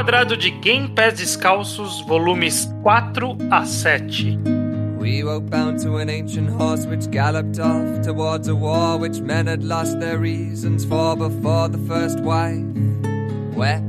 Reenquadrado de Game Pass Descalços, volumes 4 a 7. We woke bound to an ancient horse which galloped off towards a war which men had lost their reasons for before the first wife wept.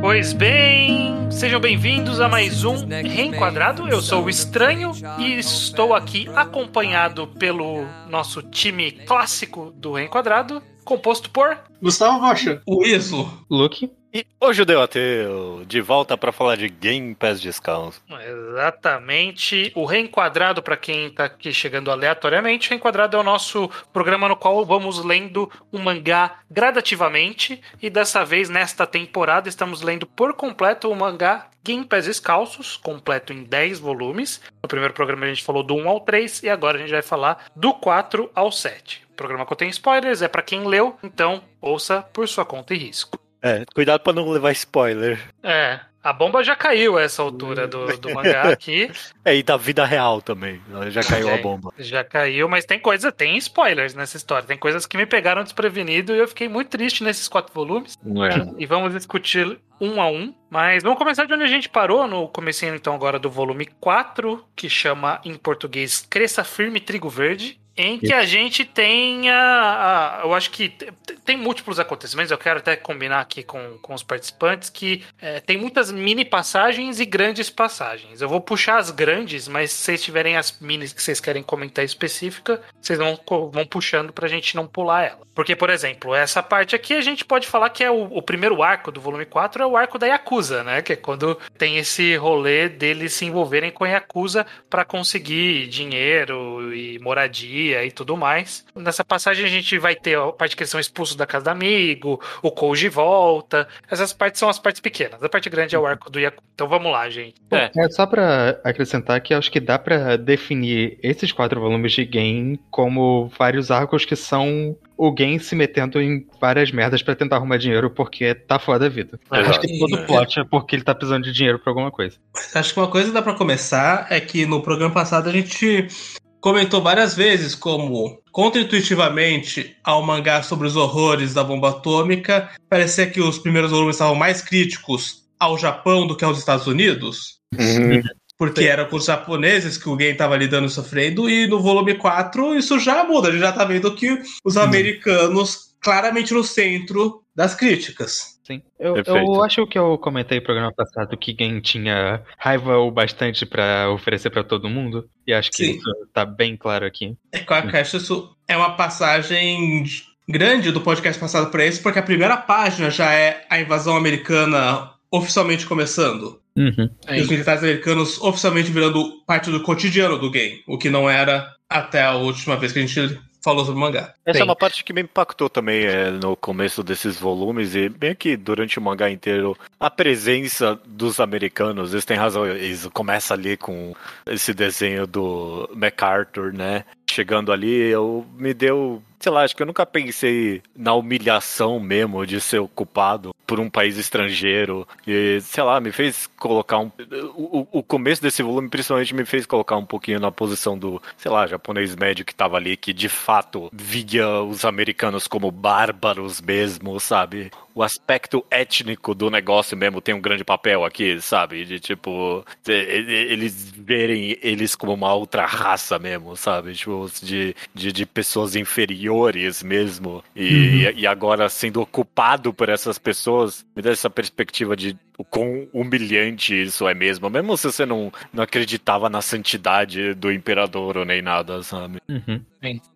Pois bem, sejam bem-vindos a mais um Reenquadrado. Eu sou o Estranho e estou aqui acompanhado pelo nosso time clássico do Reenquadrado, composto por Gustavo Rocha, o Iso, Luke e o Judeu Ateu, de volta para falar de Game Pass Descalço. Exatamente. O Reenquadrado, para quem está aqui chegando aleatoriamente, Reenquadrado é o nosso programa no qual vamos lendo um mangá gradativamente. E dessa vez, nesta temporada, estamos lendo por completo o mangá Game Pass Descalços, completo em 10 volumes. No primeiro programa a gente falou do 1 ao 3 e agora a gente vai falar do 4 ao 7. O programa contém spoilers, é para quem leu, então ouça por sua conta e risco. É, cuidado pra não levar spoiler. É, a bomba já caiu a essa altura do, do mangá aqui. É, e da vida real também. Já caiu é, a bomba. Já caiu, mas tem coisa, tem spoilers nessa história. Tem coisas que me pegaram desprevenido e eu fiquei muito triste nesses quatro volumes. É. E vamos discutir um a um. Mas vamos começar de onde a gente parou, no comecinho então agora do volume 4, que chama em português Cresça Firme Trigo Verde. Em que a gente tem a, a, Eu acho que tem múltiplos acontecimentos. Eu quero até combinar aqui com, com os participantes que é, tem muitas mini passagens e grandes passagens. Eu vou puxar as grandes, mas se vocês tiverem as minis que vocês querem comentar específica, vocês vão, vão puxando pra gente não pular ela. Porque, por exemplo, essa parte aqui a gente pode falar que é o, o primeiro arco do volume 4 é o arco da Yakuza, né? Que é quando tem esse rolê deles se envolverem com a Yakuza para conseguir dinheiro e moradia e tudo mais. Nessa passagem a gente vai ter a parte que eles são expulsos da casa do amigo, o Koji volta. Essas partes são as partes pequenas. A parte grande é o arco do Yaku. Então vamos lá, gente. É, é só para acrescentar que acho que dá para definir esses quatro volumes de game como vários arcos que são o Gen se metendo em várias merdas para tentar arrumar dinheiro porque tá foda a vida. É, acho que todo o plot é porque ele tá precisando de dinheiro pra alguma coisa. Acho que uma coisa que dá para começar é que no programa passado a gente comentou várias vezes como, contraintuitivamente ao mangá sobre os horrores da bomba atômica, parecia que os primeiros volumes estavam mais críticos ao Japão do que aos Estados Unidos. Uhum. Porque Sim. era com os japoneses que o game estava lidando e sofrendo, e no volume 4 isso já muda. A gente já tá vendo que os uhum. americanos claramente no centro das críticas. Sim. Eu, eu, acho que eu comentei no programa passado que Gen tinha raiva o bastante para oferecer para todo mundo. E acho que Sim. isso tá bem claro aqui. É, com a caixa, isso é uma passagem grande do podcast passado para esse, porque a primeira página já é a invasão americana oficialmente começando. Uhum. E os militares americanos oficialmente virando parte do cotidiano do game, o que não era até a última vez que a gente falou sobre o mangá. Essa Sim. é uma parte que me impactou também é, no começo desses volumes e bem que durante o mangá inteiro a presença dos americanos, eles têm razão, eles começa ali com esse desenho do MacArthur, né? Chegando ali, eu me deu sei lá, acho que eu nunca pensei na humilhação mesmo de ser ocupado por um país estrangeiro. E, sei lá, me fez colocar um. O, o começo desse volume, principalmente, me fez colocar um pouquinho na posição do, sei lá, japonês médio que tava ali, que de fato via os americanos como bárbaros mesmo, sabe? o aspecto étnico do negócio mesmo tem um grande papel aqui, sabe? De tipo, eles verem eles como uma outra raça mesmo, sabe? Tipo, de, de, de pessoas inferiores mesmo. E, uhum. e, agora sendo ocupado por essas pessoas, me dá essa perspectiva de o quão humilhante isso é mesmo. Mesmo se você não, não acreditava na santidade do imperador ou nem nada, sabe? Uhum.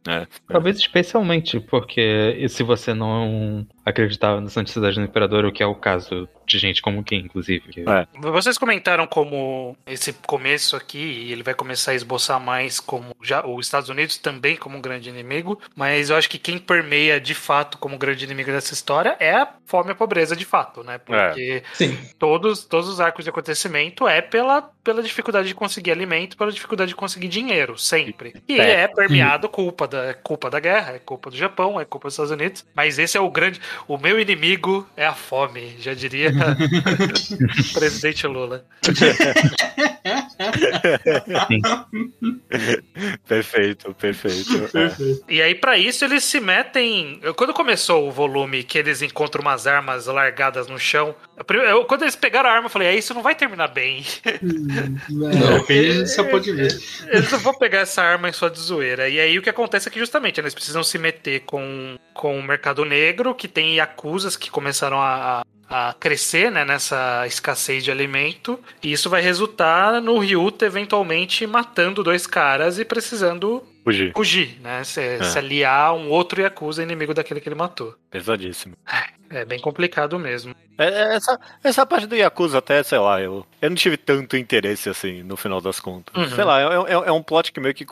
É, Talvez é. especialmente porque se você não acreditava na santidade do imperador, o que é o caso de gente como quem, inclusive. É. Vocês comentaram como esse começo aqui, ele vai começar a esboçar mais como já os Estados Unidos também como um grande inimigo, mas eu acho que quem permeia de fato como grande inimigo dessa história é a fome e a pobreza de fato, né? Porque é. todos, todos os arcos de acontecimento é pela, pela dificuldade de conseguir alimento, pela dificuldade de conseguir dinheiro, sempre. E é, é permeado culpa da, é culpa da guerra, é culpa do Japão, é culpa dos Estados Unidos, mas esse é o grande, o meu inimigo é a fome, já diria Presidente Lula. perfeito, perfeito. perfeito. É. E aí, para isso, eles se metem. Quando começou o volume que eles encontram umas armas largadas no chão, eu, quando eles pegaram a arma, eu falei, é, isso não vai terminar bem. Hum, não, depende do seu ponto de vista. Eles não vão pegar essa arma em sua de zoeira. E aí o que acontece é que justamente eles precisam se meter com, com o mercado negro, que tem Yakuzas que começaram a, a crescer né, nessa escassez de alimento. E isso vai resultar no Ryuta eventualmente matando dois caras e precisando fugir, fugir né? Se, é. se aliar um outro Yakuza inimigo daquele que ele matou. Pesadíssimo. É, é bem complicado mesmo. É, é, essa, essa parte do Yakuza até, sei lá, eu, eu não tive tanto interesse assim, no final das contas. Uhum. Sei lá, é, é, é, um plot que meio que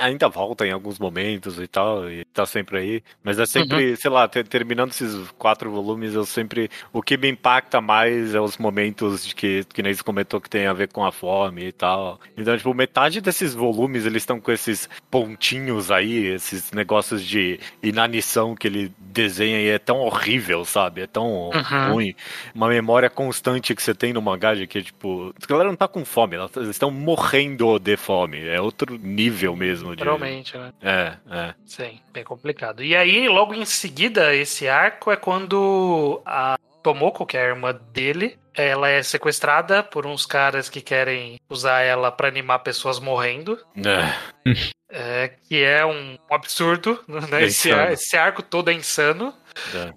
ainda volta em alguns momentos e tal, e tá sempre aí. Mas é sempre, uhum. sei lá, ter, terminando esses quatro volumes, eu sempre. O que me impacta mais é os momentos de que, que nem comentou que tem a ver com a fome e tal. Então, tipo, metade desses volumes eles estão com esses pontinhos aí, esses negócios de inanição que ele desenha e é tão horrível, sabe? É tão. Uhum ruim. Uma memória constante que você tem no mangá de que, tipo, a galera não tá com fome, elas estão morrendo de fome. É outro nível mesmo. De... Literalmente, né? É, é. Sim, bem complicado. E aí, logo em seguida, esse arco é quando a Tomoko, que é a irmã dele, ela é sequestrada por uns caras que querem usar ela para animar pessoas morrendo. É. é. que é um absurdo, né? É esse, esse, arco todo é insano.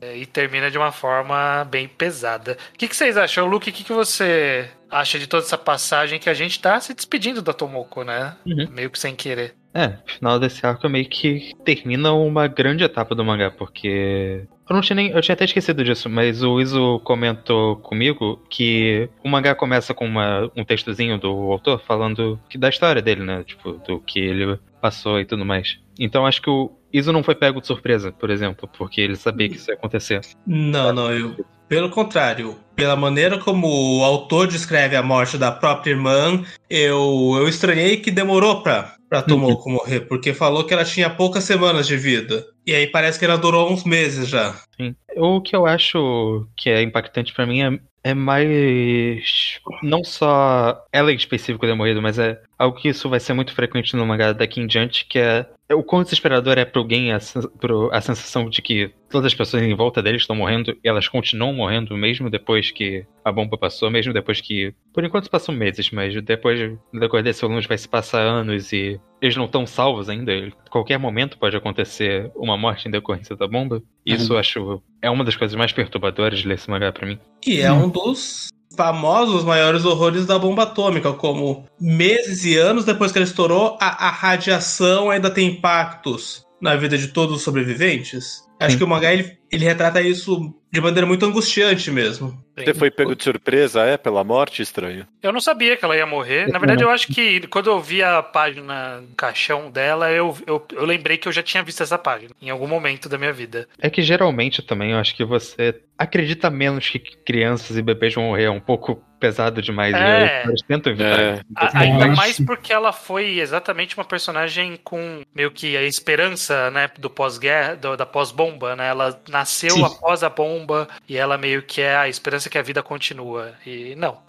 É. E termina de uma forma bem pesada. O que, que vocês acham, Luke? O que, que você acha de toda essa passagem que a gente tá se despedindo da Tomoko, né? Uhum. Meio que sem querer. É, final desse arco meio que termina uma grande etapa do mangá, porque. Eu não tinha nem. Eu tinha até esquecido disso, mas o Iso comentou comigo que o mangá começa com uma, um textozinho do autor falando que, da história dele, né? Tipo, do que ele passou e tudo mais. Então acho que o Iso não foi pego de surpresa, por exemplo, porque ele sabia que isso ia acontecer. Não, não, eu. Pelo contrário, pela maneira como o autor descreve a morte da própria irmã, eu, eu estranhei que demorou pra, pra Tomoko uhum. morrer, porque falou que ela tinha poucas semanas de vida. E aí parece que ela durou uns meses já. Sim. O que eu acho que é impactante para mim é é mais. Não só ela em específico ter morrido, mas é algo que isso vai ser muito frequente no mangá daqui em diante, que é o quão desesperador é para alguém a, a sensação de que todas as pessoas em volta dele estão morrendo e elas continuam morrendo mesmo depois que a bomba passou, mesmo depois que. Por enquanto passam meses, mas depois, no decorrer desse volume, vai se passar anos e eles não estão salvos ainda. Qualquer momento pode acontecer uma morte em decorrência da bomba. Isso uhum. acho é uma das coisas mais perturbadoras de ler esse mangá pra mim. E é um dos famosos maiores horrores da bomba atômica, como meses e anos depois que ela estourou, a, a radiação ainda tem impactos na vida de todos os sobreviventes. Acho Sim. que o mangá ele, ele retrata isso de maneira muito angustiante mesmo. Você foi pego de surpresa, é? Pela morte, estranho. Eu não sabia que ela ia morrer. Na verdade, eu acho que quando eu vi a página caixão dela, eu, eu, eu lembrei que eu já tinha visto essa página em algum momento da minha vida. É que geralmente também eu acho que você acredita menos que crianças e bebês vão morrer. É um pouco pesado demais. É. eles tentam evitar. É. ainda mais porque ela foi exatamente uma personagem com meio que a esperança, né, do pós-guerra, da pós-bomba, né? Ela nasceu Sim. após a bomba e ela meio que é a esperança que a vida continua. E não.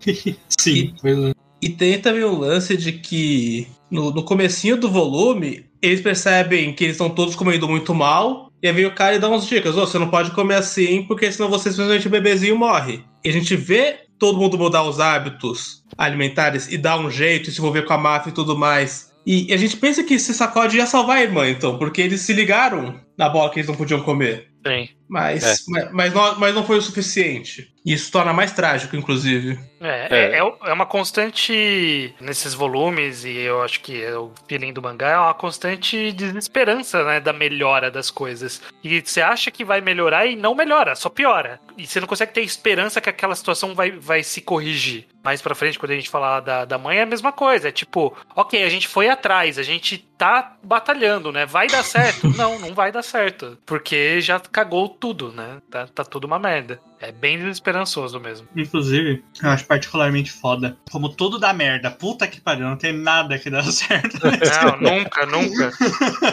Sim. E, e, tem também o lance de que no, no comecinho do volume, eles percebem que eles estão todos comendo muito mal. E aí vem o cara e dá umas dicas. Oh, você não pode comer assim, porque senão você simplesmente o bebezinho morre. E a gente vê todo mundo mudar os hábitos alimentares e dar um jeito, e se envolver com a máfia e tudo mais. E a gente pensa que esse sacode ia salvar a irmã, então, porque eles se ligaram na bola que eles não podiam comer. Sim. Mas, é. mas, mas, não, mas não foi o suficiente. E isso torna mais trágico, inclusive. É, é. é, é uma constante nesses volumes, e eu acho que é o feeling do mangá é uma constante desesperança, né, da melhora das coisas. E você acha que vai melhorar e não melhora, só piora. E você não consegue ter esperança que aquela situação vai, vai se corrigir. Mais pra frente, quando a gente falar da, da mãe, é a mesma coisa. É tipo, ok, a gente foi atrás, a gente tá batalhando, né? Vai dar certo? não, não vai dar certo. Porque já cagou tudo, né? Tá, tá tudo uma merda. É bem desesperançoso mesmo. Inclusive, eu acho particularmente foda. Como tudo dá merda. Puta que pariu, não tem nada que dá certo. Não, nunca, nunca.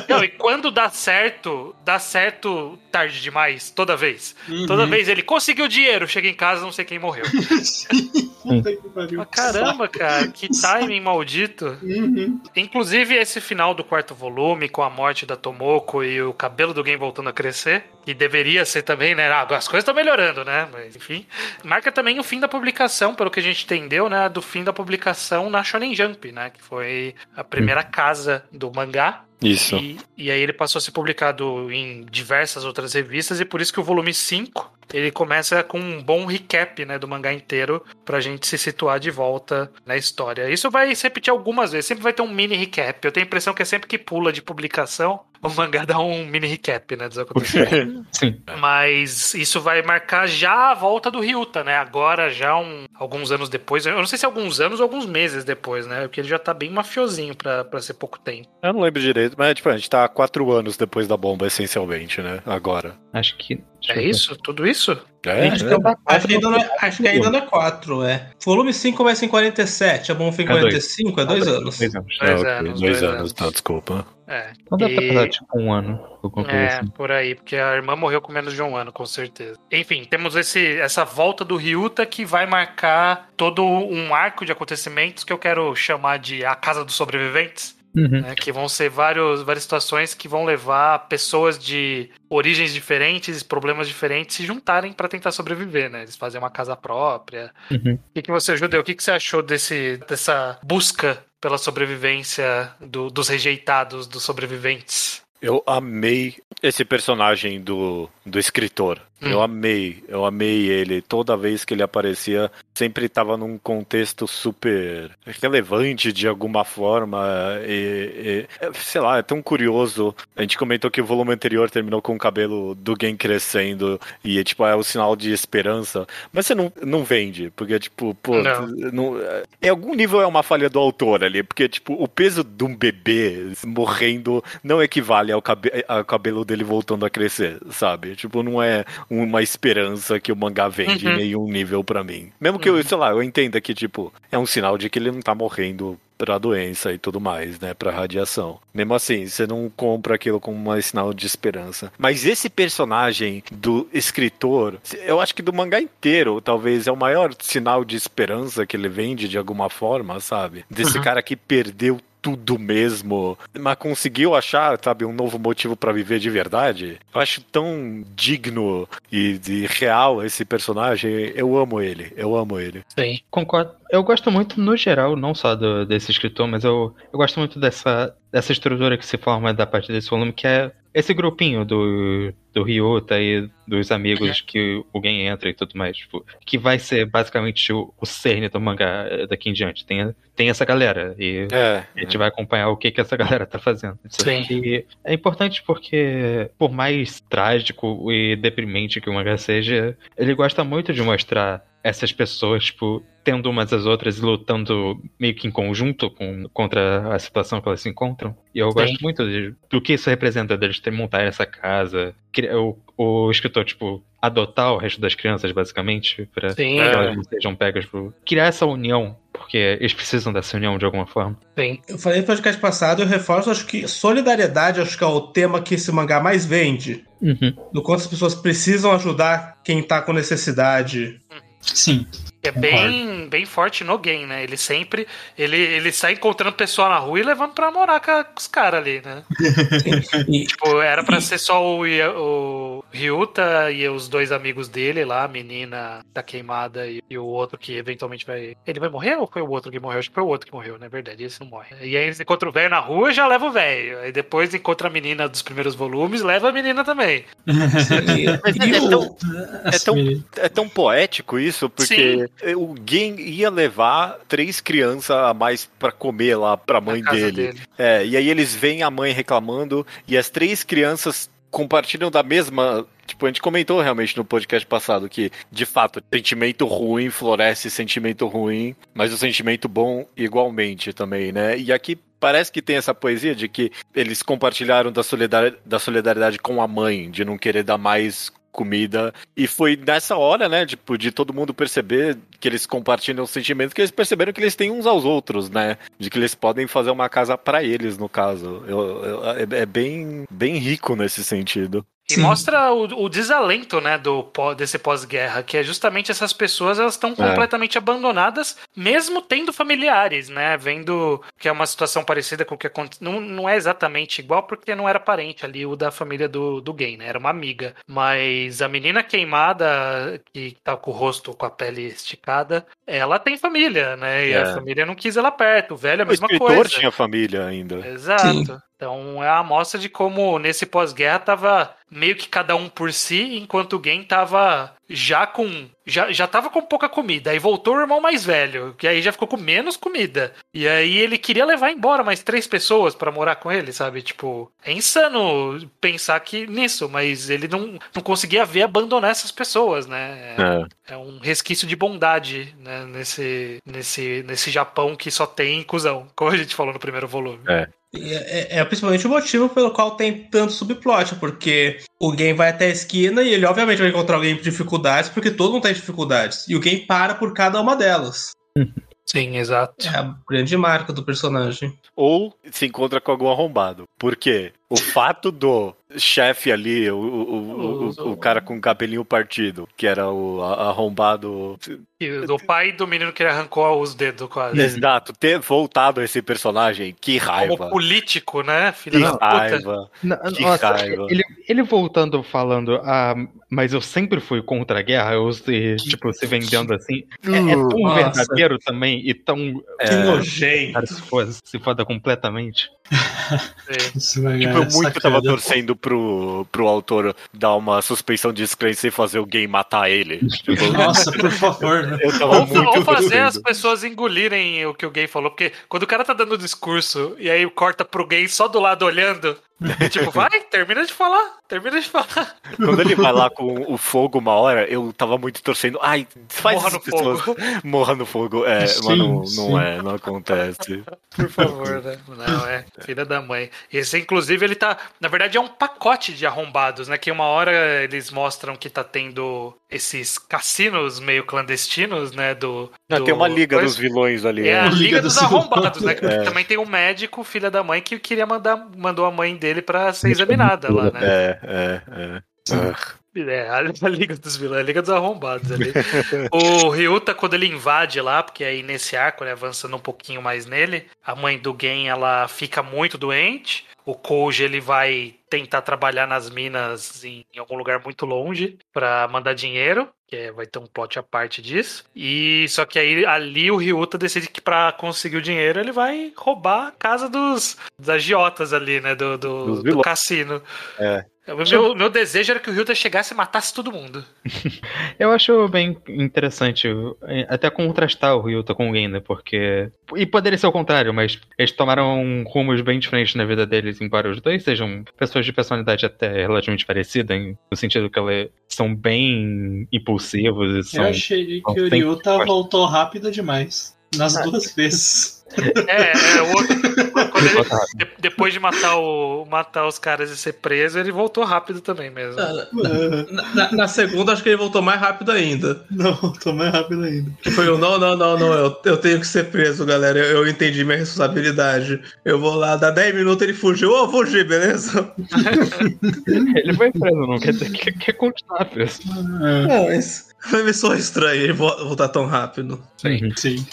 Não, e quando dá certo, dá certo tarde demais, toda vez. Uhum. Toda vez ele conseguiu dinheiro, chega em casa, não sei quem morreu. Sim. Puta que pariu. Caramba, cara, que timing maldito. Uhum. Inclusive, esse final do quarto volume, com a morte da Tomoko e o cabelo do Gen voltando a crescer, que deveria ser também, né? Ah, as coisas estão melhorando, né? Mas, enfim. Marca também o fim da publicação, pelo que a gente entendeu, né? Do fim da publicação na Shonen Jump, né? Que foi a primeira hum. casa do mangá. Isso. E, e, aí ele passou a ser publicado em diversas outras revistas, e por isso que o volume 5 ele começa com um bom recap né, do mangá inteiro pra gente se situar de volta na história. Isso vai se repetir algumas vezes, sempre vai ter um mini recap. Eu tenho a impressão que é sempre que pula de publicação, o mangá dá um mini recap, né, dos acontecimentos. Sim. Mas isso vai marcar já a volta do Ryuta, né? Agora, já um, alguns anos depois. Eu não sei se é alguns anos ou alguns meses depois, né? Porque ele já tá bem mafiosinho pra, pra ser pouco tempo. Eu não lembro direito, mas tipo, a gente tá quatro anos depois da bomba, essencialmente, né? Agora. Acho que. É isso? Tudo isso? É, acho, que, acho, que ainda não é, acho que ainda não é 4, é. Volume 5 começa em 47, a bomba foi em 45, é 2 anos. Dois anos. Dois anos, dois anos, tá, desculpa. É. Não dá e... pra passar tipo um ano. É, assim. por aí, porque a irmã morreu com menos de um ano, com certeza. Enfim, temos esse, essa volta do Ryuta que vai marcar todo um arco de acontecimentos que eu quero chamar de A Casa dos Sobreviventes. Uhum. Né, que vão ser vários, várias situações que vão levar pessoas de origens diferentes, problemas diferentes, se juntarem para tentar sobreviver, né? Eles fazem uma casa própria. Uhum. O que, que você, Judeu, o que, que você achou desse, dessa busca pela sobrevivência do, dos rejeitados, dos sobreviventes? Eu amei esse personagem do, do escritor. Hum. Eu amei, eu amei ele. Toda vez que ele aparecia, sempre estava num contexto super relevante de alguma forma. E, e, sei lá, é tão curioso. A gente comentou que o volume anterior terminou com o cabelo do Gen crescendo e tipo, é o sinal de esperança. Mas você não, não vende, porque, tipo, pô, não. Não, em algum nível é uma falha do autor ali, porque, tipo, o peso de um bebê morrendo não equivale ao, cabe ao cabelo dele voltando a crescer, sabe? Tipo, não é uma esperança que o mangá vende uhum. em nenhum nível para mim. Mesmo que eu, uhum. sei lá, eu entenda que, tipo, é um sinal de que ele não tá morrendo pra doença e tudo mais, né? Pra radiação. Mesmo assim, você não compra aquilo como um sinal de esperança. Mas esse personagem do escritor, eu acho que do mangá inteiro, talvez é o maior sinal de esperança que ele vende de alguma forma, sabe? Desse uhum. cara que perdeu tudo mesmo, mas conseguiu achar, sabe, um novo motivo para viver de verdade. Eu acho tão digno e, e real esse personagem. Eu amo ele, eu amo ele. Sim, concordo. Eu gosto muito, no geral, não só do, desse escritor, mas eu, eu gosto muito dessa, dessa estrutura que se forma da partir desse volume, que é esse grupinho do, do Ryota e dos amigos que alguém entra e tudo mais, tipo, que vai ser basicamente o, o cerne do mangá daqui em diante. Tem, tem essa galera e é, a gente é. vai acompanhar o que, que essa galera tá fazendo. Sim. E é importante porque, por mais trágico e deprimente que o mangá seja, ele gosta muito de mostrar essas pessoas, tipo, tendo umas as outras e lutando meio que em conjunto com, contra a situação que elas se encontram. E eu Sim. gosto muito de, do que isso representa, deles ter montar essa casa. O, o escritor, tipo, adotar o resto das crianças, basicamente, para que elas não sejam pegas. Tipo, criar essa união, porque eles precisam dessa união de alguma forma. Sim. Eu falei no podcast passado, eu reforço, acho que solidariedade acho que é o tema que esse mangá mais vende. Uhum. Do quanto as pessoas precisam ajudar quem tá com necessidade. Sim. É bem, bem forte no game, né? Ele sempre. Ele, ele sai encontrando pessoal na rua e levando pra morar com, os caras ali, né? tipo, era pra ser só o, o Ryuta e os dois amigos dele lá, a menina da queimada e, e, o outro que eventualmente vai. Ele vai morrer ou foi o outro que morreu? Acho que foi o outro que morreu, na é verdade. Esse não morre. E aí eles encontram o velho na rua e já leva o velho. Aí depois encontra a menina dos primeiros volumes, leva a menina também. Mas é, é, tão, é, tão, é tão poético isso, porque. Sim o Gen ia levar três crianças a mais para comer lá pra mãe dele. dele. É, e aí eles veem a mãe reclamando e as três crianças compartilham da mesma. Tipo, a gente comentou realmente no podcast passado que, de fato, sentimento ruim floresce sentimento ruim, mas o sentimento bom igualmente também, né? E aqui parece que tem essa poesia de que eles compartilharam da solidariedade, da solidariedade com a mãe, de não querer dar mais comida. E foi nessa hora, né, tipo, de todo mundo perceber que eles compartilham os sentimentos, que eles perceberam que eles têm uns aos outros, né? De que eles podem fazer uma casa para eles, no caso. Eu, eu, é, é, bem, bem rico nesse sentido. E Sim. mostra o, o, desalento, né, do, desse pós-guerra, que é justamente essas pessoas, elas estão é. completamente abandonadas, mesmo tendo familiares, né, vendo que é uma situação parecida com o que aconteceu, não, não é exatamente igual, porque não era parente ali, o da família do, do gay, né, era uma amiga, mas a menina queimada, que tá com o rosto, com a pele esticada, ela tem família, né, e é. a família não quis ela perto, o velho é a mesma coisa. O tinha família ainda. Exato. Sim. Então é a amostra de como nesse pós-guerra tava meio que cada um por si, enquanto o Gen tava já com. Já, já tava com pouca comida. Aí voltou o irmão mais velho, que aí já ficou com menos comida. E aí ele queria levar embora mais três pessoas para morar com ele, sabe? Tipo, é insano pensar que nisso, mas ele não, não conseguia ver abandonar essas pessoas, né? É, é. é um resquício de bondade, né? Nesse, nesse, nesse Japão que só tem cuzão, como a gente falou no primeiro volume. É. É, é, principalmente o motivo pelo qual tem tanto subplot, porque o game vai até a esquina e ele obviamente vai encontrar alguém com dificuldades, porque todo mundo tem dificuldades. E o game para por cada uma delas. Sim, exato. É a grande marca do personagem. Ou se encontra com algum arrombado. Por quê? O fato do chefe ali, o, o, o, o, cara com o cabelinho partido, que era o arrombado. Do pai do menino que arrancou os dedos quase. Exato, ter voltado esse personagem, que raiva. Como político, né? Filho que raiva. Que nossa, raiva. Ele, ele voltando falando, ah, mas eu sempre fui contra a guerra, eu, e, tipo, se vendendo assim. É, é tão nossa. verdadeiro também e tão. Que é, nojento. Cara, se, foda, se foda completamente. Tipo, eu muito tava torcendo pro, pro autor dar uma suspensão de descrença e fazer o game matar ele. Tipo, Nossa, por favor. Né? ou, ou fazer as pessoas engolirem o que o gay falou, porque quando o cara tá dando o discurso e aí corta pro gay só do lado olhando, tipo, vai, termina de falar, termina de falar. Quando ele vai lá com o fogo uma hora, eu tava muito torcendo. Ai, faz Morra no pessoas. fogo. Morra no fogo. É, sim, mas não, não é, não acontece. Por favor, né? Não, é. Filha da mãe. Esse, inclusive, ele tá. Na verdade, é um pacote de arrombados, né? Que uma hora eles mostram que tá tendo esses cassinos meio clandestinos, né? Do. Não, do... tem uma liga dos vilões ali. É, né? a liga, liga dos, dos arrombados, né? É. Também tem um médico, filha da mãe, que queria mandar, mandou a mãe dele para ser examinada lá, né? É, é, é. É, a, Liga dos Vilões, a Liga dos Arrombados ali. o Ryuta, quando ele invade lá, porque aí nesse arco, né, avançando um pouquinho mais nele, a mãe do Gen, ela fica muito doente. O Koji, ele vai tentar trabalhar nas minas em, em algum lugar muito longe para mandar dinheiro, que é, vai ter um plot à parte disso. E só que aí ali o Ryuta decide que para conseguir o dinheiro ele vai roubar a casa dos, dos agiotas ali, né, do, do, do cassino. É. O meu, meu desejo era que o Hilda chegasse e matasse todo mundo. eu acho bem interessante até contrastar o Hilda com o Genda, porque. E poderia ser o contrário, mas eles tomaram rumos bem diferentes na vida deles, embora os dois sejam pessoas de personalidade até relativamente parecida, no sentido que elas são bem impulsivos e são. Eu achei que o Ryuta voltou rápido demais. Nas ah, duas vezes. É, é o outro. Ele, depois de matar, o, matar os caras e ser preso, ele voltou rápido também mesmo. Ah, na, na, na, segunda, acho que ele voltou mais rápido ainda. Não, voltou mais rápido ainda. Que foi o não, não, não, não, eu, eu tenho que ser preso, galera. Eu, eu entendi minha responsabilidade. Eu vou lá, dá 10 minutos ele fugiu. Ô, oh, fugi, beleza? ele foi preso, não quer dizer que quer continuar preso. Não, mas foi só estranho ele voltar tão rápido. Sim. Sim.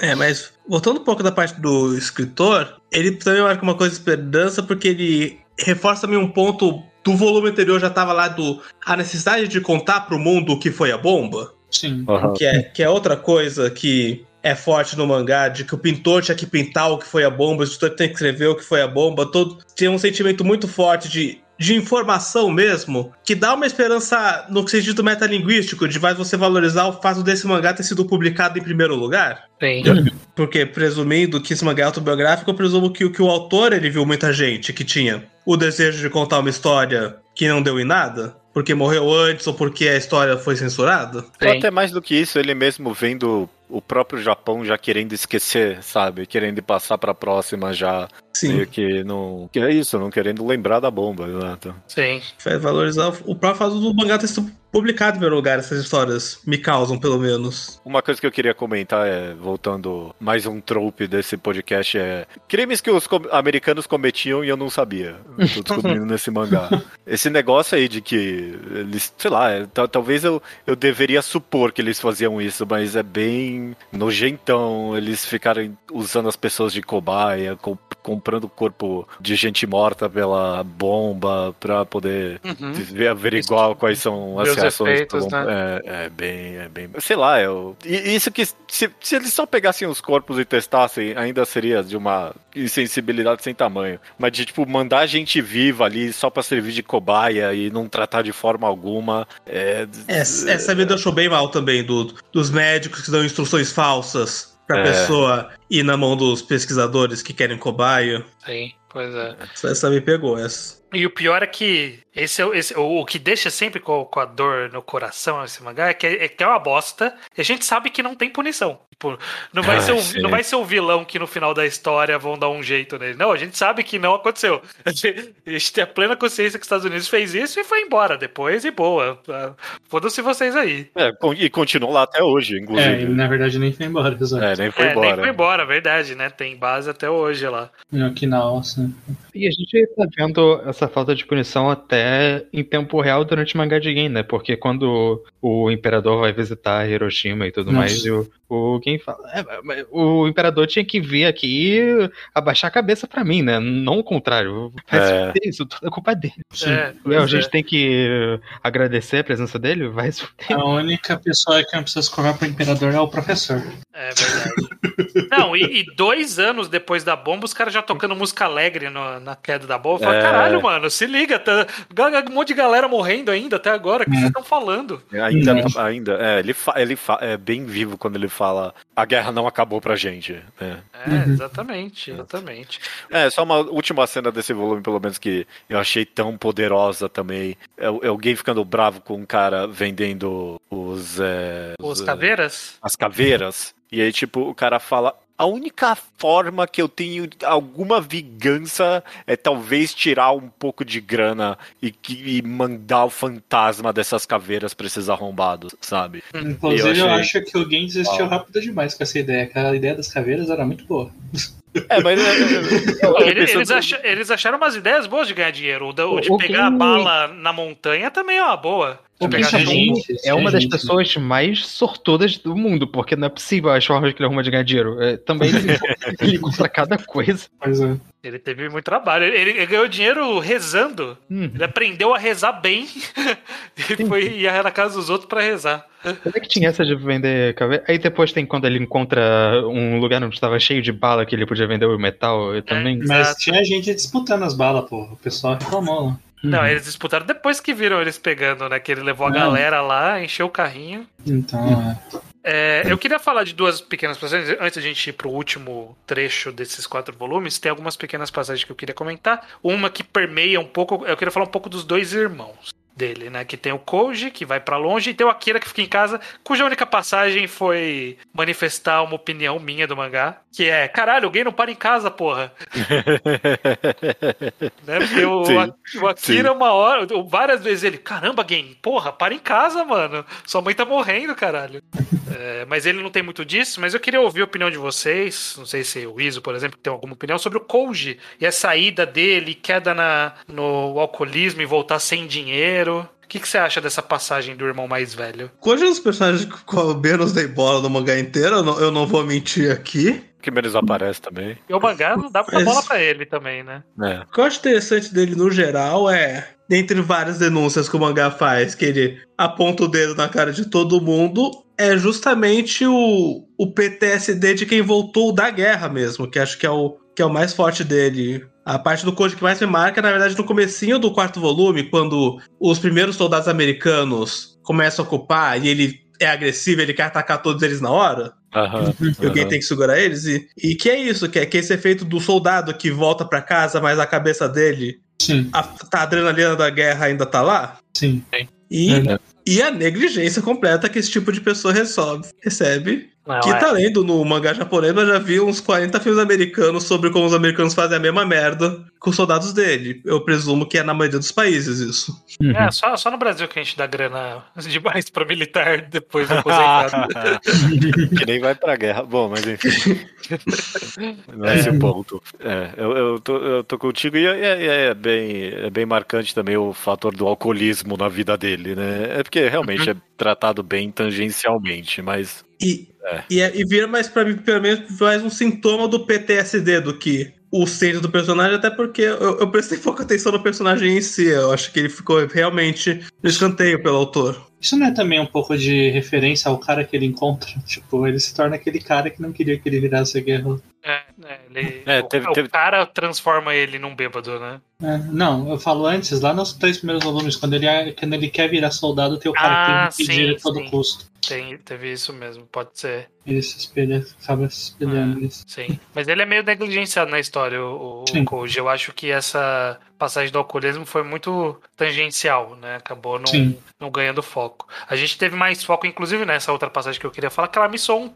É, mas voltando um pouco da parte do escritor, ele também marca uma coisa de esperança porque ele reforça também um ponto do volume anterior já estava lá do a necessidade de contar para o mundo o que foi a bomba. Sim. Uhum. Que, é, que é outra coisa que é forte no mangá, de que o pintor tinha que pintar o que foi a bomba, o editor tem que escrever o que foi a bomba. Todo, tinha um sentimento muito forte de de informação mesmo, que dá uma esperança no sentido metalinguístico, de mais você valorizar o fato desse mangá ter sido publicado em primeiro lugar. Sim. Porque, presumindo que esse mangá é autobiográfico, eu presumo que, que o autor ele viu muita gente que tinha o desejo de contar uma história que não deu em nada porque morreu antes ou porque a história foi censurada? Ou até mais do que isso, ele mesmo vendo o próprio Japão já querendo esquecer, sabe? Querendo passar para a próxima já. Sim. Meio que não. Que é isso, não querendo lembrar da bomba, exato. Sim. Vai valorizar o próprio fato do mangá ter sido publicado em primeiro lugar essas histórias, me causam pelo menos. Uma coisa que eu queria comentar é, voltando mais um trope desse podcast, é crimes que os com americanos cometiam e eu não sabia. Tô descobrindo nesse mangá. Esse negócio aí de que eles, sei lá, é, talvez eu, eu deveria supor que eles faziam isso, mas é bem nojentão eles ficarem usando as pessoas de cobaia, comp comprando o corpo de gente morta pela bomba pra poder uhum. averiguar quais são as reações. Efeitos, né? é, é, bem, é bem. Sei lá, eu. Isso que se, se eles só pegassem os corpos e testassem, ainda seria de uma insensibilidade sem tamanho. Mas de tipo, mandar gente viva ali só pra servir de cobaia e não tratar de forma alguma. É, é essa me deixou bem mal também, do, dos médicos que dão instruções falsas pra é. pessoa ir na mão dos pesquisadores que querem cobaia. Sim, pois é. Essa me pegou, essa. E o pior é que esse, é esse o, o que deixa sempre com, com, a dor no coração esse mangá é que é, é que é uma bosta e a gente sabe que não tem punição. Tipo, não vai, ah, ser o, não vai ser o vilão que no final da história vão dar um jeito nele. Não, a gente sabe que não aconteceu. A gente, a gente tem a plena consciência que os Estados Unidos fez isso e foi embora depois e boa. Foda-se vocês aí. É, e continuou lá até hoje, inclusive. É, na verdade nem foi embora, exato. É, nem foi é, embora. Nem foi embora, verdade, né? Tem base até hoje lá. Aqui na E a gente tá vendo essa falta de punição até em tempo real durante o mangá de Gen, né? Porque quando o imperador vai visitar Hiroshima e tudo Nossa. mais, e o, o Gen fala. É, o imperador tinha que vir aqui abaixar a cabeça para mim, né? Não o contrário. é. isso, tudo é culpa dele. É, a gente é. tem que agradecer a presença dele, vai A única pessoa que não precisa se cobrar pro imperador é o professor. É verdade. não, e, e, dois anos depois da bomba, os caras já tocando música alegre no, na queda da bomba. Eu é. caralho, mano, se liga, tá, um monte de galera morrendo ainda até agora. O que é. vocês estão falando? Ainda, ainda é, ele, fa, ele fa, é bem vivo quando ele fala a guerra não acabou pra gente. Né? É, uhum. exatamente, exatamente. É, só uma última cena desse volume, pelo menos, que eu achei tão poderosa também. É, é alguém ficando bravo com um cara vendendo os. É, os, os caveiras? As caveiras. E aí, tipo, o cara fala: a única forma que eu tenho alguma vingança é talvez tirar um pouco de grana e, e mandar o fantasma dessas caveiras pra esses arrombados, sabe? Inclusive, eu, achei... eu acho que alguém desistiu ah. rápido demais com essa ideia. Aquela ideia das caveiras era muito boa. É, mas. É, eles, eles, ach, eles, acharam umas ideias boas de ganhar dinheiro. O de, o de pegar a bala na montanha também é uma boa. O gente, é uma das pessoas mais sortudas do mundo, porque não é possível as formas que ele arruma de ganhar dinheiro. É, também ele, ele compra cada coisa. Pois é. Ele teve muito trabalho. Ele, ele ganhou dinheiro rezando. Hum. Ele aprendeu a rezar bem e foi ia na casa dos outros para rezar. Como é que tinha essa de vender caveira? Aí depois tem quando ele encontra um lugar onde estava cheio de bala que ele podia vender o metal e também. É, mas tinha gente disputando as balas, pô. O pessoal reclamou lá. Não, uhum. eles disputaram depois que viram eles pegando, né? Que ele levou a galera lá, encheu o carrinho. Então, é. é eu queria falar de duas pequenas passagens. Antes da gente ir pro último trecho desses quatro volumes, tem algumas pequenas passagens que eu queria comentar. Uma que permeia um pouco. Eu queria falar um pouco dos dois irmãos dele, né? Que tem o Koji, que vai para longe, e tem o Akira, que fica em casa, cuja única passagem foi manifestar uma opinião minha do mangá, que é, caralho, alguém não para em casa, porra. né? Porque o, sim, o Akira, sim. uma hora, várias vezes ele, caramba, game, porra, para em casa, mano. Sua mãe tá morrendo, caralho. é, mas ele não tem muito disso, mas eu queria ouvir a opinião de vocês, não sei se o Iso, por exemplo, tem alguma opinião sobre o Koji e a saída dele, queda na, no alcoolismo e voltar sem dinheiro o que, que você acha dessa passagem do irmão mais velho? Quais os personagens que eu menos dei bola no mangá inteiro? Eu não, eu não vou mentir aqui. Que menos aparece também. E o mangá não dá pra dar bola pra ele também, né? É. O que eu acho interessante dele no geral é, dentre várias denúncias que o mangá faz, que ele aponta o dedo na cara de todo mundo, é justamente o, o PTSD de quem voltou da guerra mesmo, que acho que é o, que é o mais forte dele. A parte do Code que mais me marca, na verdade, no comecinho do quarto volume, quando os primeiros soldados americanos começam a ocupar e ele é agressivo, ele quer atacar todos eles na hora. Uhum, e alguém tem que segurar eles. E, e que é isso, que é, que é esse efeito do soldado que volta para casa, mas a cabeça dele, Sim. A, a adrenalina da guerra ainda tá lá. Sim. E, e a negligência completa que esse tipo de pessoa resolve, recebe não, que é. tá lendo no mangá japonês, mas já vi uns 40 filmes americanos sobre como os americanos fazem a mesma merda com os soldados dele. Eu presumo que é na maioria dos países isso. Uhum. É, só, só no Brasil que a gente dá grana demais pra militar depois do aposentado. que nem vai pra guerra. Bom, mas enfim. Não é esse o ponto. É, eu, eu, tô, eu tô contigo e é, é, é, bem, é bem marcante também o fator do alcoolismo na vida dele, né? É porque realmente uhum. é tratado bem tangencialmente, mas. E, é. e, é, e vira mais pra mim, pelo menos, mais um sintoma do PTSD do que o centro do personagem, até porque eu, eu prestei pouca atenção no personagem em si. Eu acho que ele ficou realmente no escanteio pelo autor. Isso não é também um pouco de referência ao cara que ele encontra? Tipo, ele se torna aquele cara que não queria que ele virasse guerreiro. É, é, ele, é, teve, o, teve... o, cara transforma ele num bêbado, né? É, não, eu falo antes, lá nos três primeiros volumes, quando ele, é, quando ele quer virar soldado, tem o cara ah, que tem que pedir a todo custo. Tem, teve isso mesmo, pode ser. Ele se espelha, acaba se espelhando nisso. Sim, mas ele é meio negligenciado na história, o, o Koji. Eu acho que essa passagem do alcoolismo foi muito tangencial, né? Acabou não, não ganhando foco. A gente teve mais foco, inclusive, nessa outra passagem que eu queria falar, que ela me soou um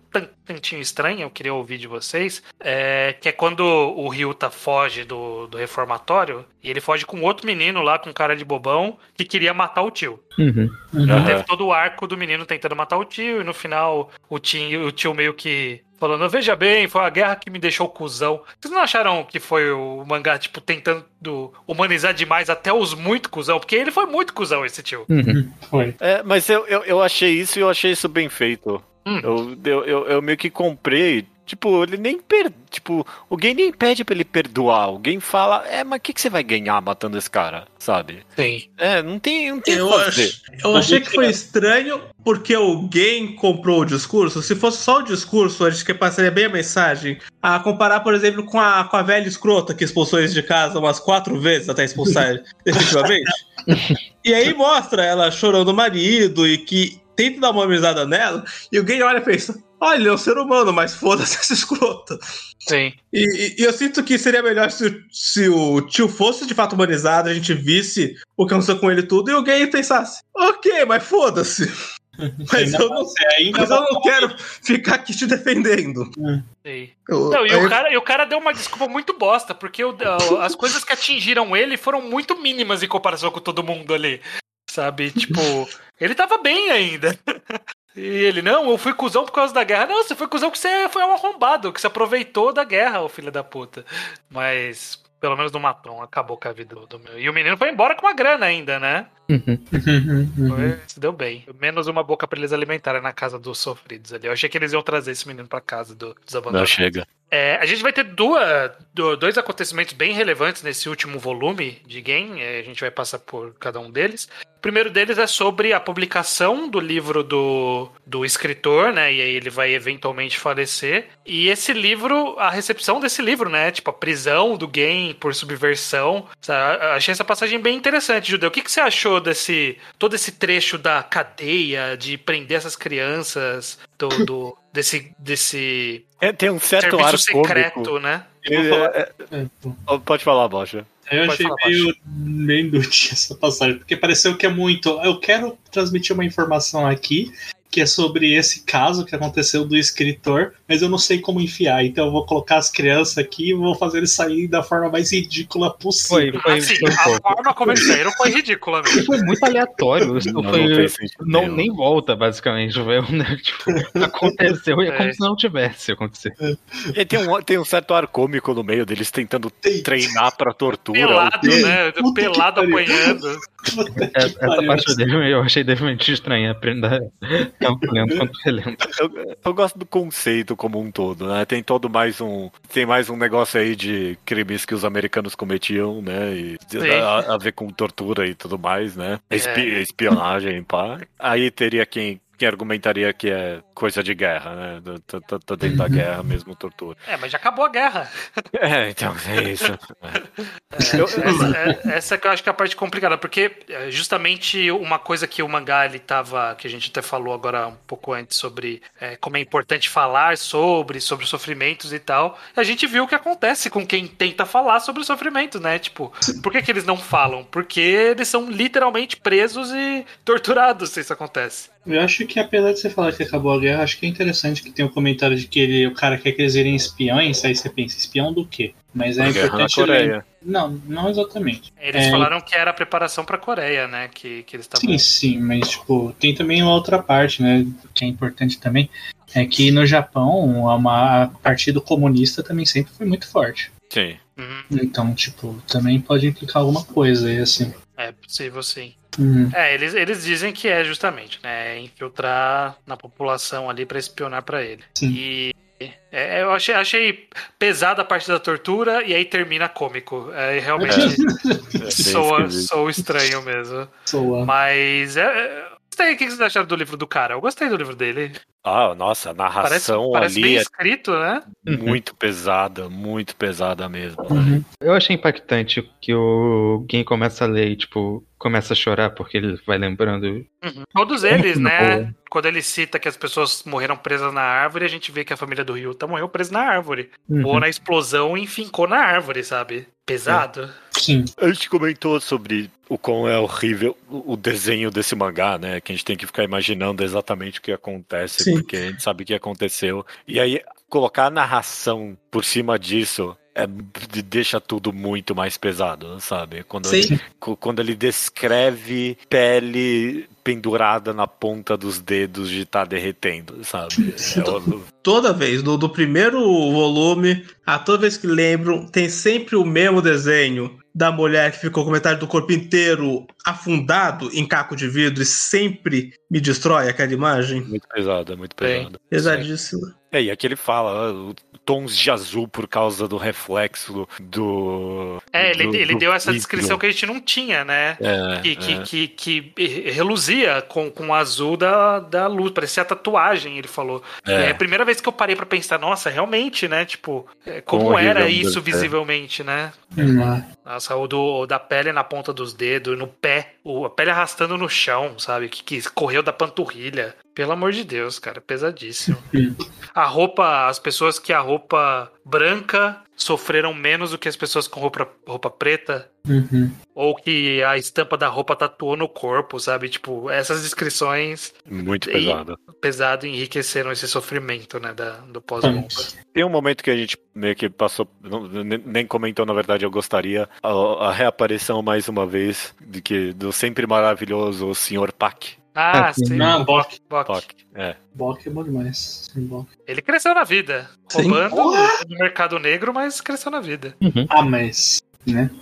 tantinho estranha, eu queria ouvir de vocês, é, que é quando o Ryuta foge do, do reformatório, e ele foge com outro menino lá, com cara de bobão, que queria matar o tio. Uhum. Uhum. Teve todo o arco do menino tentando matar o tio, e no final o tio, o tio meio que falando, veja bem, foi a guerra que me deixou cuzão. Vocês não acharam que foi o mangá, tipo, tentando humanizar demais até os muito cuzão? Porque ele foi muito cuzão, esse tio. Uhum. Foi. É, mas eu, eu, eu achei isso e eu achei isso bem feito. Hum. Eu, eu, eu, eu, meio que comprei Tipo, ele nem per... Tipo, alguém nem pede pra ele perdoar. Alguém fala, é, mas o que, que você vai ganhar matando esse cara? Sabe? Sim. É, não tem, não tem eu, ach... eu achei que foi estranho porque alguém comprou o discurso. Se fosse só o discurso, a gente que passaria bem a mensagem. A comparar, por exemplo, com a, com a velha escrota que expulsou eles de casa umas quatro vezes até expulsar definitivamente. e aí mostra ela chorando o marido e que tenta dar uma amizade nela. E alguém olha e pensa: Olha, ele é um ser humano, mas foda-se essa escrota. Sim. E, e, e, eu sinto que seria melhor se, se o tio fosse de fato humanizado, a gente visse o que aconteceu com ele tudo e alguém pensasse, ok, mas foda-se. Mas eu não, mas eu não quero ficar aqui te defendendo. Sim. Eu, não, e, o cara, e o cara deu uma desculpa muito bosta, porque o, as coisas que atingiram ele foram muito mínimas em comparação com todo mundo ali. Sabe? Tipo, ele tava bem ainda. E ele, não, eu fui cuzão por causa da guerra. Não, você foi cuzão porque você foi um arrombado, que se aproveitou da guerra, o filho da puta. Mas pelo menos no matou, acabou com a vida do, do meu. E o menino foi embora com uma grana ainda, né? Uhum. Foi, se deu bem. Menos uma boca pra eles alimentarem na casa dos sofridos ali. Eu achei que eles iam trazer esse menino pra casa do, dos abandonados. Não chega. É, a gente vai ter duas, dois acontecimentos bem relevantes nesse último volume de game. É, a gente vai passar por cada um deles. O primeiro deles é sobre a publicação do livro do, do escritor, né? E aí ele vai eventualmente falecer. E esse livro, a recepção desse livro, né? Tipo, a prisão do game por subversão. Achei essa passagem bem interessante, Judeu. O que, que você achou desse todo esse trecho da cadeia de prender essas crianças, do, do desse desse é, tem um certo ar secreto, cômico. né? É, é, pode falar, Bocha. Eu achei falar, meio, meio inútil essa passagem, porque pareceu que é muito. Eu quero transmitir uma informação aqui que é sobre esse caso que aconteceu do escritor, mas eu não sei como enfiar. Então eu vou colocar as crianças aqui e vou fazer eles sair da forma mais ridícula possível. Foi, foi, assim, foi a forma como eles saíram foi ridícula mesmo. Foi muito aleatório. Não, foi, não, não nem volta, basicamente. Né? Tipo, aconteceu e é como se não tivesse acontecido. E tem um, tem um certo ar cômico no meio deles tentando treinar pra tortura. Pelado, né? Pelado apanhando. Essa, essa parte dele eu achei definitivamente estranha. Quanto relendo. Eu, eu, gosto do conceito como um todo, né? Tem todo mais um. Tem mais um negócio aí de crimes que os americanos cometiam, né? E a, a, ver com tortura e tudo mais, né? Espi, é. Espionagem, pá. Aí teria quem quem argumentaria que é coisa de guerra, né? Tô, tô, tô dentro da guerra mesmo, tortura. É, mas já acabou a guerra. É, então é isso. É, eu, essa, é, essa que eu acho que é a parte complicada, porque é, justamente uma coisa que o mangá ele tava, que a gente até falou agora um pouco antes sobre é, como é importante falar sobre, sobre sofrimentos e tal, a gente viu o que acontece com quem tenta falar sobre o sofrimento, né? Tipo, por que, que eles não falam? Porque eles são literalmente presos e torturados se isso acontece. Eu acho que apesar de você falar que acabou a guerra, acho que é interessante que tem o um comentário de que ele, o cara quer que eles virem espiões, aí você pensa, espião do quê? Mas é a guerra importante. na Coreia. Não, não exatamente. Eles É. falaram que era a preparação pra Coreia, né? Que, que eles estavam. Sim, sim, mas tipo, tem também uma outra parte, né? Que é importante também. É que no Japão, uma, a partido comunista também sempre foi muito forte. Sim. Uhum. Então, tipo, também pode implicar alguma coisa aí, assim. É possível, sim. Hum, É, eles, eles dizem que é justamente, né? Infiltrar na população ali pra espionar pra ele. Sim. E é, eu achei, achei pesada a parte da tortura e aí termina cômico. É, realmente É bem soa, soa estranho mesmo. soa. Mas é. É- Gostei. O que vocês acharam do livro do cara? Eu gostei do livro dele. Ah, nossa, a Parece, narração parece ali bem é escrito, né? muito pesada, muito pesada mesmo. Uhum. Eu achei impactante que o Gin começa a ler e, tipo, começa a chorar porque ele vai lembrando. Todos eles, Muito né? boa. Quando ele cita que as pessoas morreram presas na árvore, a gente vê que a família do Ryuta morreu presa na árvore. Uhum. Ou na explosão e fincou na árvore, sabe? Pesado. A gente comentou sobre o quão é horrível o desenho desse mangá, né? Que a gente tem que ficar imaginando exatamente o que acontece, Sim. porque a gente sabe o que aconteceu. E aí, colocar a narração por cima disso é, deixa tudo muito mais pesado, sabe? Quando, Sim. ele, quando ele descreve pele pendurada na ponta dos dedos de estar derretendo, sabe? É Toda vez, do, do primeiro volume, a toda vez que lembro, tem sempre o mesmo desenho da mulher que ficou com metade do corpo inteiro afundado em caco de vidro e sempre me destrói aquela imagem. muito pesado, é muito Bem. pesado. Pesadíssimo. É, e aqui ele fala ah, tons de azul por causa do reflexo do. É, ele, do- ele do deu essa vidro. descrição que a gente não tinha, né? É, Que, que, é. que, que reluzia com, com o azul da, da luz, parecia a tatuagem, ele falou. É. É. a primeira vez que eu parei pra pensar, nossa, realmente, né? Tipo, é, como Como era isso é. visivelmente, né? Hum, Nossa, o, do, o da pele na ponta dos dedos, no pé, o, a pele arrastando no chão, sabe? Que, que correu da panturrilha. Pelo amor de Deus, cara, pesadíssimo. A roupa, as pessoas que a roupa branca sofreram menos do que as pessoas com roupa, roupa preta. uhum. Ou que a estampa da roupa tatuou no corpo, sabe? Tipo, essas descrições Muito E- pesado. pesado enriqueceram esse sofrimento, né? Da, do pós-bomba. Tem um momento que a gente meio que passou, não- nem nem comentou, na verdade, eu gostaria, a, a reaparição mais uma vez de que do sempre maravilhoso Sr. Pac. Ah, Ah, sim. sim. Não, Bok. Bok. Pac. É. Bok é bom demais. Sim, Bok. Ele cresceu na vida. Sim. Roubando no mercado negro, mas cresceu na vida. Ah, mas. Né?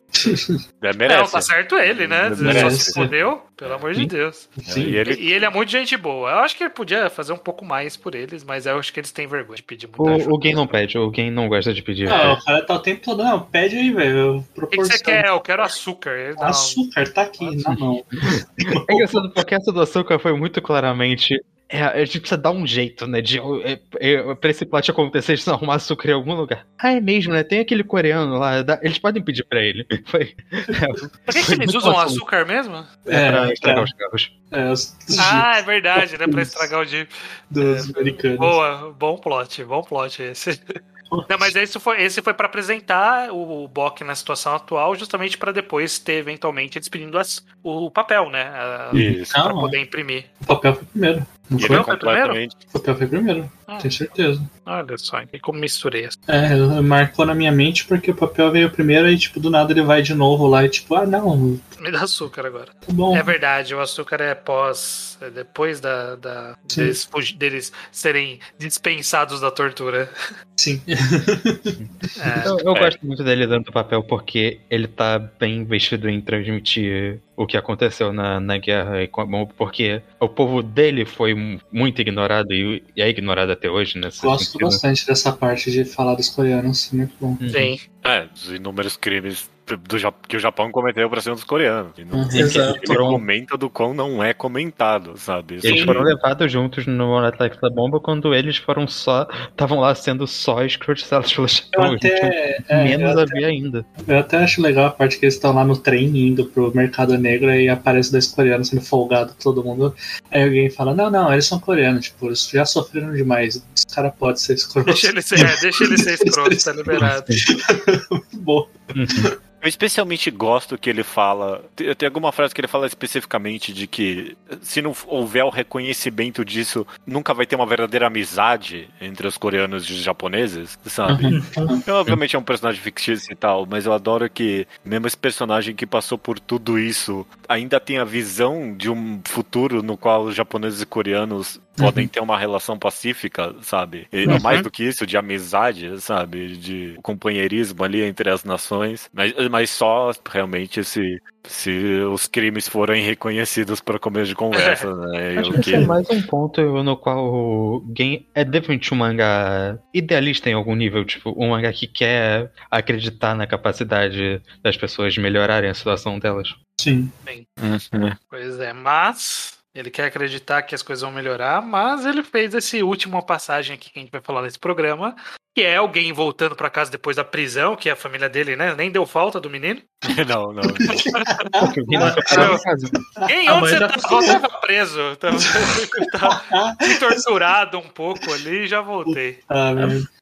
É, merece. Não, tá certo ele, né? Só Merece. se fodeu, pelo amor de Deus. É, Sim. e ele E ele é muito gente boa. Eu acho que ele podia fazer um pouco mais por eles, mas eu acho que eles têm vergonha de pedir muita ajuda. Gin não pede, o Gin não gosta de pedir. Ah, o cara tá o tempo todo. Não, pede aí, velho. O que, que você quer? Eu quero açúcar. Não. Açúcar tá aqui na mão. É engraçado porque essa do açúcar foi muito claramente. É, a gente precisa dar um jeito, né? De, é, é, pra esse plot acontecer, eles arrumar açúcar em algum lugar. Ah, é mesmo, né? Tem aquele coreano lá. dá- eles podem pedir pra ele. Foi. É, Por que, que eles usam fácil. açúcar mesmo? É, pra É, estragar é, os carros. é, os Ah, é verdade, né? Pra estragar o dia. dos americanos. Boa, bom plot, bom plot esse. Não, mas esse foi, esse foi para apresentar o Bok na situação atual, justamente para depois ter eventualmente eles pedindo as- o papel, né? Isso. Para Calma. poder imprimir. O papel foi primeiro. Não foi? foi completamente. O foi primeiro. Ah. Tenho certeza. Olha só, e como misturei. as- É, marcou na minha mente porque o papel veio primeiro e, tipo, do nada ele vai de novo lá e, tipo, ah, não, Me dá açúcar agora. tá bom. É verdade, o açúcar é pós. é depois da, da deles, deles serem dispensados da tortura. Sim. É, Eu, eu É. gosto muito dele dando o papel porque ele tá bem investido em transmitir o que aconteceu na, na guerra, e porque o povo dele foi mu- muito ignorado e, e é ignorado até hoje, nesse Gosto sentido. bastante dessa parte de falar dos coreanos. Muito bom. Sim. É, dos inúmeros crimes do, que o Japão cometeu pra cima dos coreanos. E não, Uhum. ele, Exato. ele comenta do quão não é comentado, sabe? Eles Sobre- foram levados juntos no ataque da bomba quando eles foram só. estavam lá sendo só escrotizados pelo Japão. até, é, Menos eu, até, havia ainda. eu até acho legal a parte que eles estão lá no trem indo pro mercado negro e aparece dois coreanos sendo folgado todo mundo. Aí alguém fala, não, não, eles são coreanos, tipo, eles já sofreram demais. Os caras podem ser escrotos. Deixa ele ser, é, deixa ele ser escroto, tá liberado. Muito bom. Uhum. Eu especialmente gosto que ele fala. Tem alguma frase que ele fala especificamente de que se não houver o reconhecimento disso, nunca vai ter uma verdadeira amizade entre os coreanos e os japoneses, sabe? Uhum. Então, obviamente é um personagem fictício e tal, mas eu adoro que mesmo esse personagem que passou por tudo isso ainda tem a visão de um futuro no qual os japoneses e coreanos podem uhum. ter uma relação pacífica, sabe? E, uhum. Mais do que isso, de amizade, sabe? De companheirismo ali entre as nações. Mas, mas só realmente se, se os crimes forem reconhecidos para começo de conversa, né? Acho que, que é mais um ponto no qual Game é definitivamente um mangá idealista em algum nível, tipo, um mangá que quer acreditar na capacidade das pessoas de melhorarem a situação delas. Sim. Bem, uhum. Pois é, mas ele quer acreditar que as coisas vão melhorar, mas ele fez esse última passagem aqui que a gente vai falar nesse programa, que é alguém voltando para casa depois da prisão, que é a família dele, né? Nem deu falta do menino. não, não. Quem onde você tá? tava? tava preso. Tava, tava torturado um pouco ali e já voltei. Ah,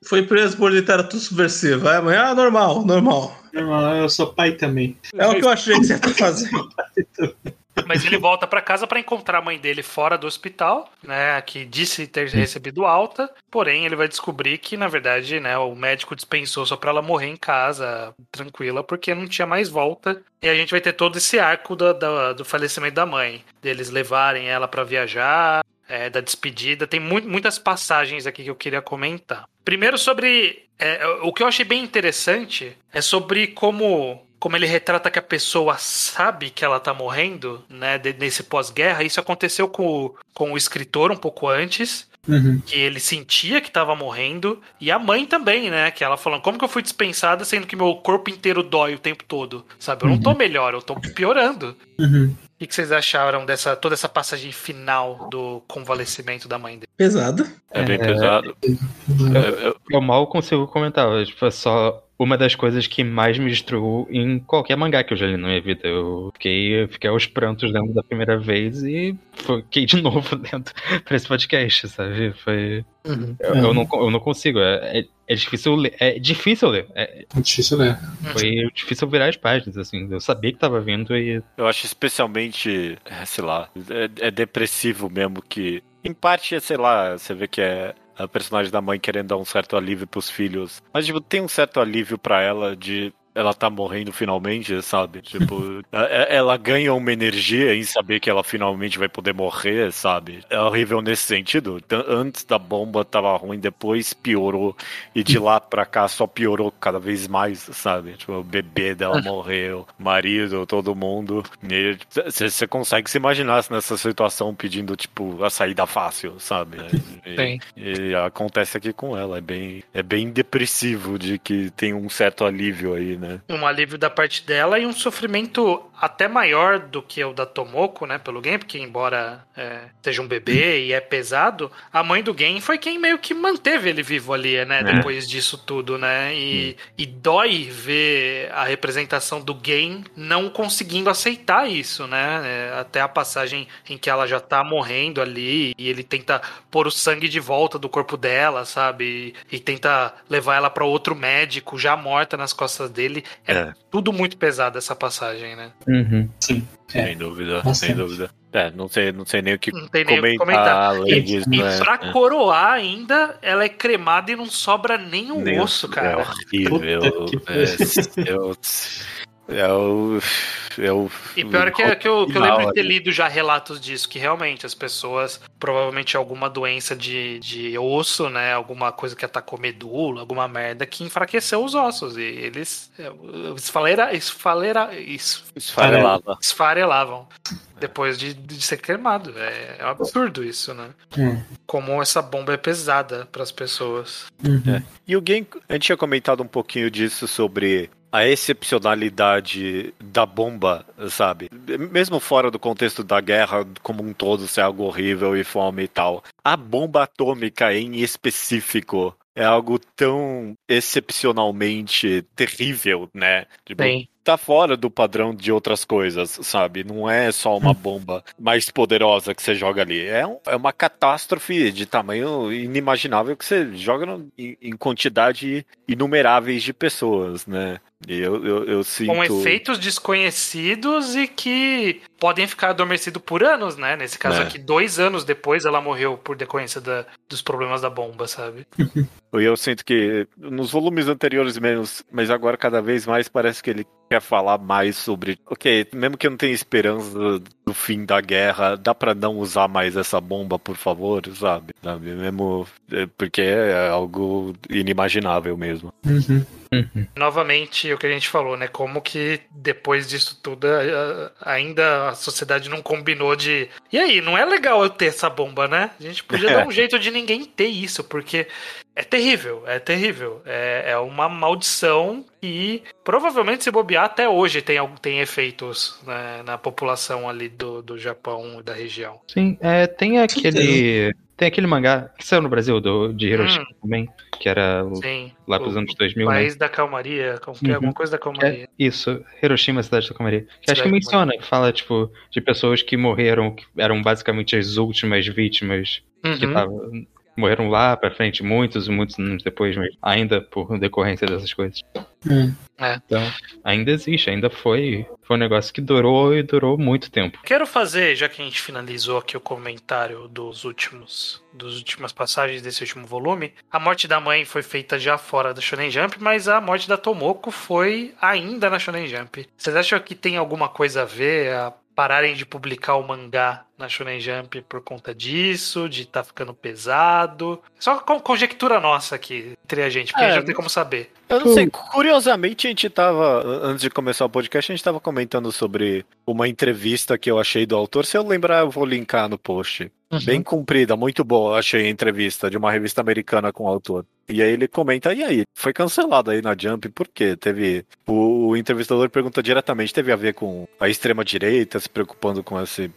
Foi preso por literatura subversiva. Amanhã, ah, normal, normal. Normal, eu sou pai também. É o que eu achei que você tá fazendo. Mas ele volta para casa para encontrar a mãe dele fora do hospital, né? Que disse ter recebido alta. Porém, ele vai descobrir que, na verdade, né, o médico dispensou só para ela morrer em casa, tranquila, porque não tinha mais volta. E a gente vai ter todo esse arco do, do, do falecimento da mãe. Deles levarem ela para viajar, é, da despedida. Tem muito, muitas passagens aqui que eu queria comentar. Primeiro sobre. É, o que eu achei bem interessante é sobre como como ele retrata que a pessoa sabe que ela tá morrendo, né, nesse pós-guerra, isso aconteceu com, com o escritor um pouco antes, uhum. que ele sentia que tava morrendo, e a mãe também, né, que ela falando, como que eu fui dispensada sendo que meu corpo inteiro dói o tempo todo, sabe? Eu uhum. não tô uhum. melhor, eu tô piorando. Uhum. O que vocês acharam dessa toda essa passagem final do convalescimento da mãe dele? Pesado. É bem é, pesado. Eu, eu, mal consigo comentar, tipo, é só uma das coisas que mais me destruiu em qualquer mangá que eu já li na minha vida. Eu fiquei, fiquei aos prantos dentro da primeira vez e fiquei de novo dentro pra esse podcast, sabe? Foi. Uhum. Eu, eu, não, eu não consigo. É, é, é difícil ler. É difícil ler. É, é difícil ler. Foi difícil virar as páginas, assim. Eu sabia que tava vindo e. Eu acho especialmente, é, sei lá, é, é depressivo mesmo que. Em parte, sei lá, você vê que é a personagem da mãe querendo dar um certo alívio pros filhos. Mas, tipo, tem um certo alívio para ela de ela tá morrendo finalmente, sabe? Tipo, ela ganha uma energia em saber que ela finalmente vai poder morrer, sabe? É horrível nesse sentido. Antes da bomba tava ruim, depois piorou. E de lá pra cá só piorou cada vez mais, sabe? Tipo, o bebê dela morreu, marido, todo mundo. Você consegue se imaginar nessa situação pedindo, tipo, a saída fácil, sabe? E, e, acontece aqui com ela. É bem, é bem depressivo de que tem um certo alívio aí, né? Né? Um alívio da parte dela e um sofrimento até maior do que o da Tomoko, né? Pelo Gen, porque embora é, seja um bebê e é pesado, a mãe do Gen foi quem meio que manteve ele vivo ali, né? É. Depois disso tudo, né? E, e dói ver a representação do Gen não conseguindo aceitar isso, né? É, até a passagem em que ela já tá morrendo ali e ele tenta pôr o sangue de volta do corpo dela, sabe? E, e tenta levar ela para outro médico já morta nas costas dele dele. É, é, tudo muito pesado essa passagem, né? Uhum. Sim. É. Sem dúvida, Bastante. sem dúvida. É, não sei, não sei nem o que não tem comentar, nem o que comentar. e, disso. E né? pra é. coroar ainda, ela é cremada e não sobra nem um nem osso, cara. É horrível. É, eu, eu, eu, e pior que, que, eu, que eu lembro de ter lido já relatos disso, que realmente as pessoas, provavelmente alguma doença de, de osso, né? Alguma coisa que atacou medula, alguma merda que enfraqueceu os ossos. E eles é, esfalera, esfalera, esfarelavam. esfarelavam depois de, de ser queimado. É, é, um absurdo isso, né? Hum. Como essa bomba é pesada para as pessoas. Uhum. É. E o Game, a gente tinha comentado um pouquinho disso sobre a excepcionalidade da bomba, sabe? Mesmo fora do contexto da guerra como um todo ser algo horrível e fome e tal, a bomba atômica em específico é algo tão excepcionalmente terrível, né? Tipo, Bem tá fora do padrão de outras coisas, sabe? Não é só uma bomba mais poderosa que você joga ali. É, um, é uma catástrofe de tamanho inimaginável que você joga no, em, em quantidade inumeráveis de pessoas, né? Eu, eu, eu sinto... Com efeitos desconhecidos e que podem ficar adormecidos por anos, né? Nesse caso é. aqui, dois anos depois ela morreu por decorrência da, dos problemas da bomba, sabe? eu sinto que nos volumes anteriores menos, mas agora cada vez mais parece que ele quer falar mais sobre. Ok, mesmo que eu não tenha esperança do, fim da guerra, dá para não usar mais essa bomba, por favor, sabe? sabe? Mesmo é, porque é algo inimaginável mesmo. Uhum. Uhum. Novamente, o que a gente falou, né? Como que depois disso tudo ainda a sociedade não combinou de. E aí, não é legal eu ter essa bomba, né? A gente podia dar um jeito de ninguém ter isso, porque é terrível, é terrível. É, é uma maldição e provavelmente se bobear até hoje tem, tem efeitos né, na população ali do, do Japão e da região. Sim, é, tem aquele. Tem aquele mangá que saiu no Brasil, do, de Hiroshima hum. também, que era Sim, lá pros anos 2000. País né? da Calmaria, uhum. alguma coisa da Calmaria. É, isso, Hiroshima, cidade da Calmaria. Que acho que menciona, que fala, tipo, de pessoas que morreram, que eram basicamente as últimas vítimas uhum. que estavam morreram lá pra frente, muitos, muitos anos depois, mas ainda por decorrência dessas coisas. Hum. É. Então, ainda existe, ainda foi, foi um negócio que durou e durou muito tempo. Quero fazer, já que a gente finalizou aqui o comentário dos últimos, dos últimas passagens desse último volume, a morte da mãe foi feita já fora da Shonen Jump, mas a morte da Tomoko foi ainda na Shonen Jump. Vocês acham que tem alguma coisa a ver a pararem de publicar o mangá na Shonen Jump por conta disso, de tá ficando pesado. Só conjectura nossa aqui entre a gente, porque é, a gente não tem como saber. Eu não sei, curiosamente a gente tava, antes de começar o podcast, a gente tava comentando sobre uma entrevista que eu achei do autor. Se eu lembrar, eu vou linkar no post. Uhum. Bem comprida, muito boa, achei a entrevista de uma revista americana com o autor. E aí ele comenta, e aí, foi cancelado aí na Jump, por quê? Teve. O, o entrevistador pergunta diretamente, teve a ver com a extrema-direita se preocupando com esse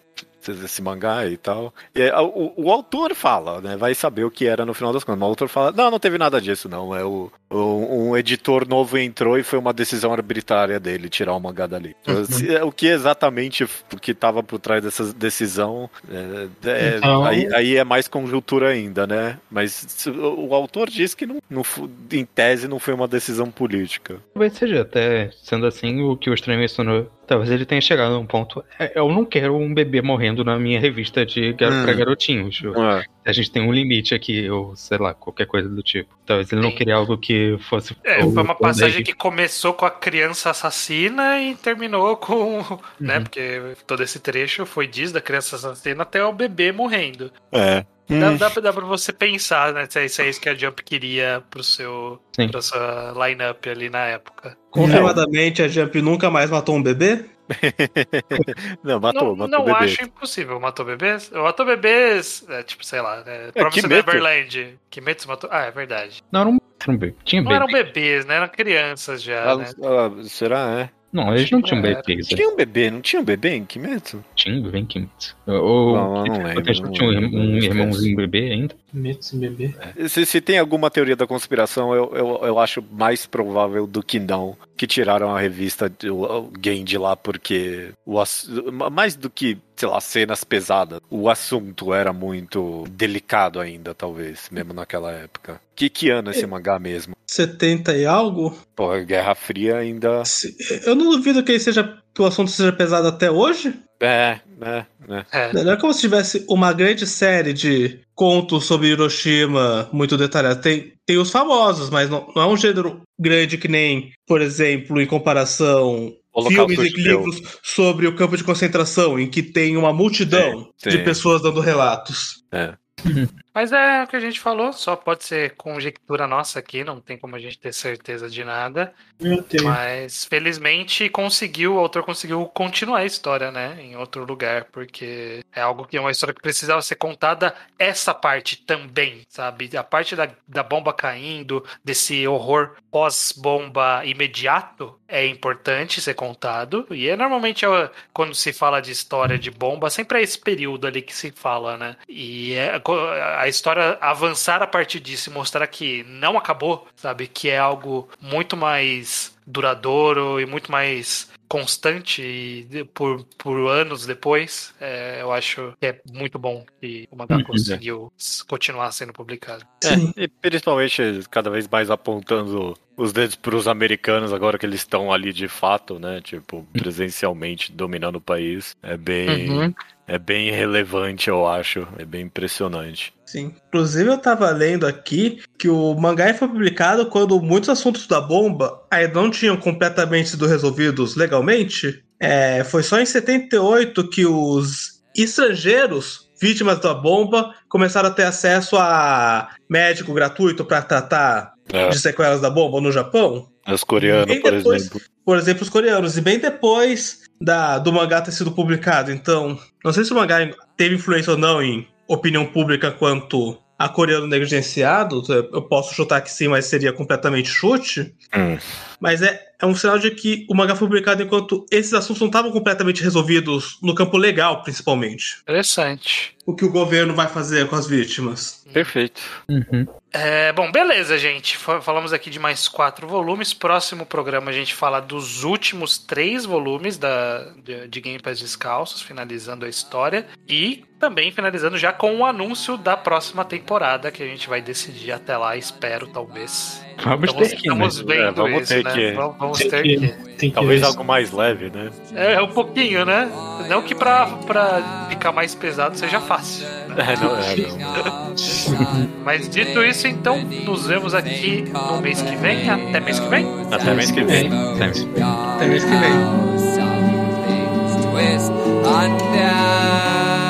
esse mangá e tal. E o, o, autor fala, né? Vai saber o que era no final das contas. O autor fala: não, não teve nada disso, não. É o, o um editor novo entrou e foi uma decisão arbitrária dele tirar o mangá dali. Uhum. É, o que exatamente o que estava por trás dessa decisão é, é, então... aí, aí, é mais conjuntura ainda, né? Mas o, o autor diz que não, não, em tese não foi uma decisão política. Talvez seja até sendo assim o que o Estranho mencionou Talvez ele tenha chegado num ponto. É, eu não quero um bebê morrendo na minha revista de gar hum. pra garotinhos. É. A gente tem um limite aqui, ou sei lá, qualquer coisa do tipo. Talvez ele não queria algo que fosse. É, foi uma passagem que começou com a criança assassina e terminou com. Né, uhum. né? Porque todo esse trecho foi diz da criança assassina até o bebê morrendo. É. Dá, dá, dá pra você pensar, né? Se é, se é isso que a Jump queria pro seu, Sim. pra sua lineup ali na época. Confirmadamente, a Jump nunca mais matou um bebê? não, matou, não, matou não bebê. acho impossível. Matou bebês? Matou bebês, é, tipo, sei lá, né? É, Promise Neverland. Kimetsu matou. Ah, é verdade. Não, não, não tinha Não eram bebês, né? Eram crianças já. Ah, né? ah, será, é? Não, eles não tinham bebê. Tinha um bebê, não tinha um bebê em Kimetsu? Tinha um bebê em Kimetsu. Ou não, não lembro, não tinha um, um irmãozinho bebê ainda? Kimetsu bebê. É. Se, se tem alguma teoria da conspiração, eu, eu, eu acho mais provável do que não que tiraram a revista alguém de lá porque o mais do que sei lá cenas pesadas o assunto era muito delicado ainda talvez mesmo naquela época que que ano esse mangá mesmo 70 e algo pô Guerra Fria ainda eu não duvido que seja que o assunto seja pesado até hoje é, é, é. é. Não é como se tivesse uma grande série de contos sobre Hiroshima muito detalhados. Tem, tem os famosos, mas não, não é um gênero grande que nem, por exemplo, em comparação filmes e livros sobre o campo de concentração, em que tem uma multidão de pessoas dando relatos. É. Mas é o que a gente falou, só pode ser conjectura nossa aqui, não tem como a gente ter certeza de nada. Mas felizmente conseguiu, o autor conseguiu continuar a história, né? Em outro lugar, porque é algo que é uma história que precisava ser contada essa parte também, sabe? A parte da, da bomba caindo, desse horror pós-bomba imediato, é importante ser contado. E é normalmente quando se fala de história de bomba, sempre é esse período ali que se fala, né? E é, a história avançar a partir disso e mostrar que não acabou, sabe? Que é algo muito mais duradouro e muito mais constante por, por anos depois, é, eu acho que é muito bom que o mangá uhum. conseguiu continuar sendo publicado. É, e principalmente cada vez mais apontando os dedos para os americanos agora que eles estão ali de fato, né? Tipo, presencialmente dominando o país. É bem. Uhum. É bem relevante, eu acho. É bem impressionante. Sim. Inclusive, eu tava lendo aqui que o mangá foi publicado quando muitos assuntos da bomba ainda não tinham completamente sido resolvidos legalmente. É, foi só em 78 que os estrangeiros vítimas da bomba começaram a ter acesso a médico gratuito para tratar é. de sequelas da bomba no Japão. Os coreanos, por depois, exemplo. Por exemplo, os coreanos. E bem depois da, do mangá ter sido publicado. Então, não sei se o mangá teve influência ou não em opinião pública quanto a coreano negligenciado. Eu posso chutar que sim, mas seria completamente chute. Hum. Mas é, é um sinal de que o mangá foi publicado enquanto esses assuntos não estavam completamente resolvidos no campo legal, principalmente. Interessante. O que o governo vai fazer com as vítimas. Perfeito. Uhum. É, bom, beleza, gente. Falamos aqui de mais quatro volumes. Próximo programa a gente fala dos últimos três volumes da, de, de Game Pass Descalços, finalizando a história. E também finalizando já com o anúncio da próxima temporada, que a gente vai decidir até lá, espero, talvez. Vamos estamos, ter que, estamos né? vendo é, vamos isso, ter né? que... Vamos, vamos ter que... que... Talvez algo mais leve, né? É, é, um pouquinho, né? Não que pra, pra ficar mais pesado seja fácil. Né? É, não é, não. Mas dito isso, então, nos vemos aqui no mês que vem. Até mês que vem? Até mês que vem. Até mês que vem. Até mês que vem. Música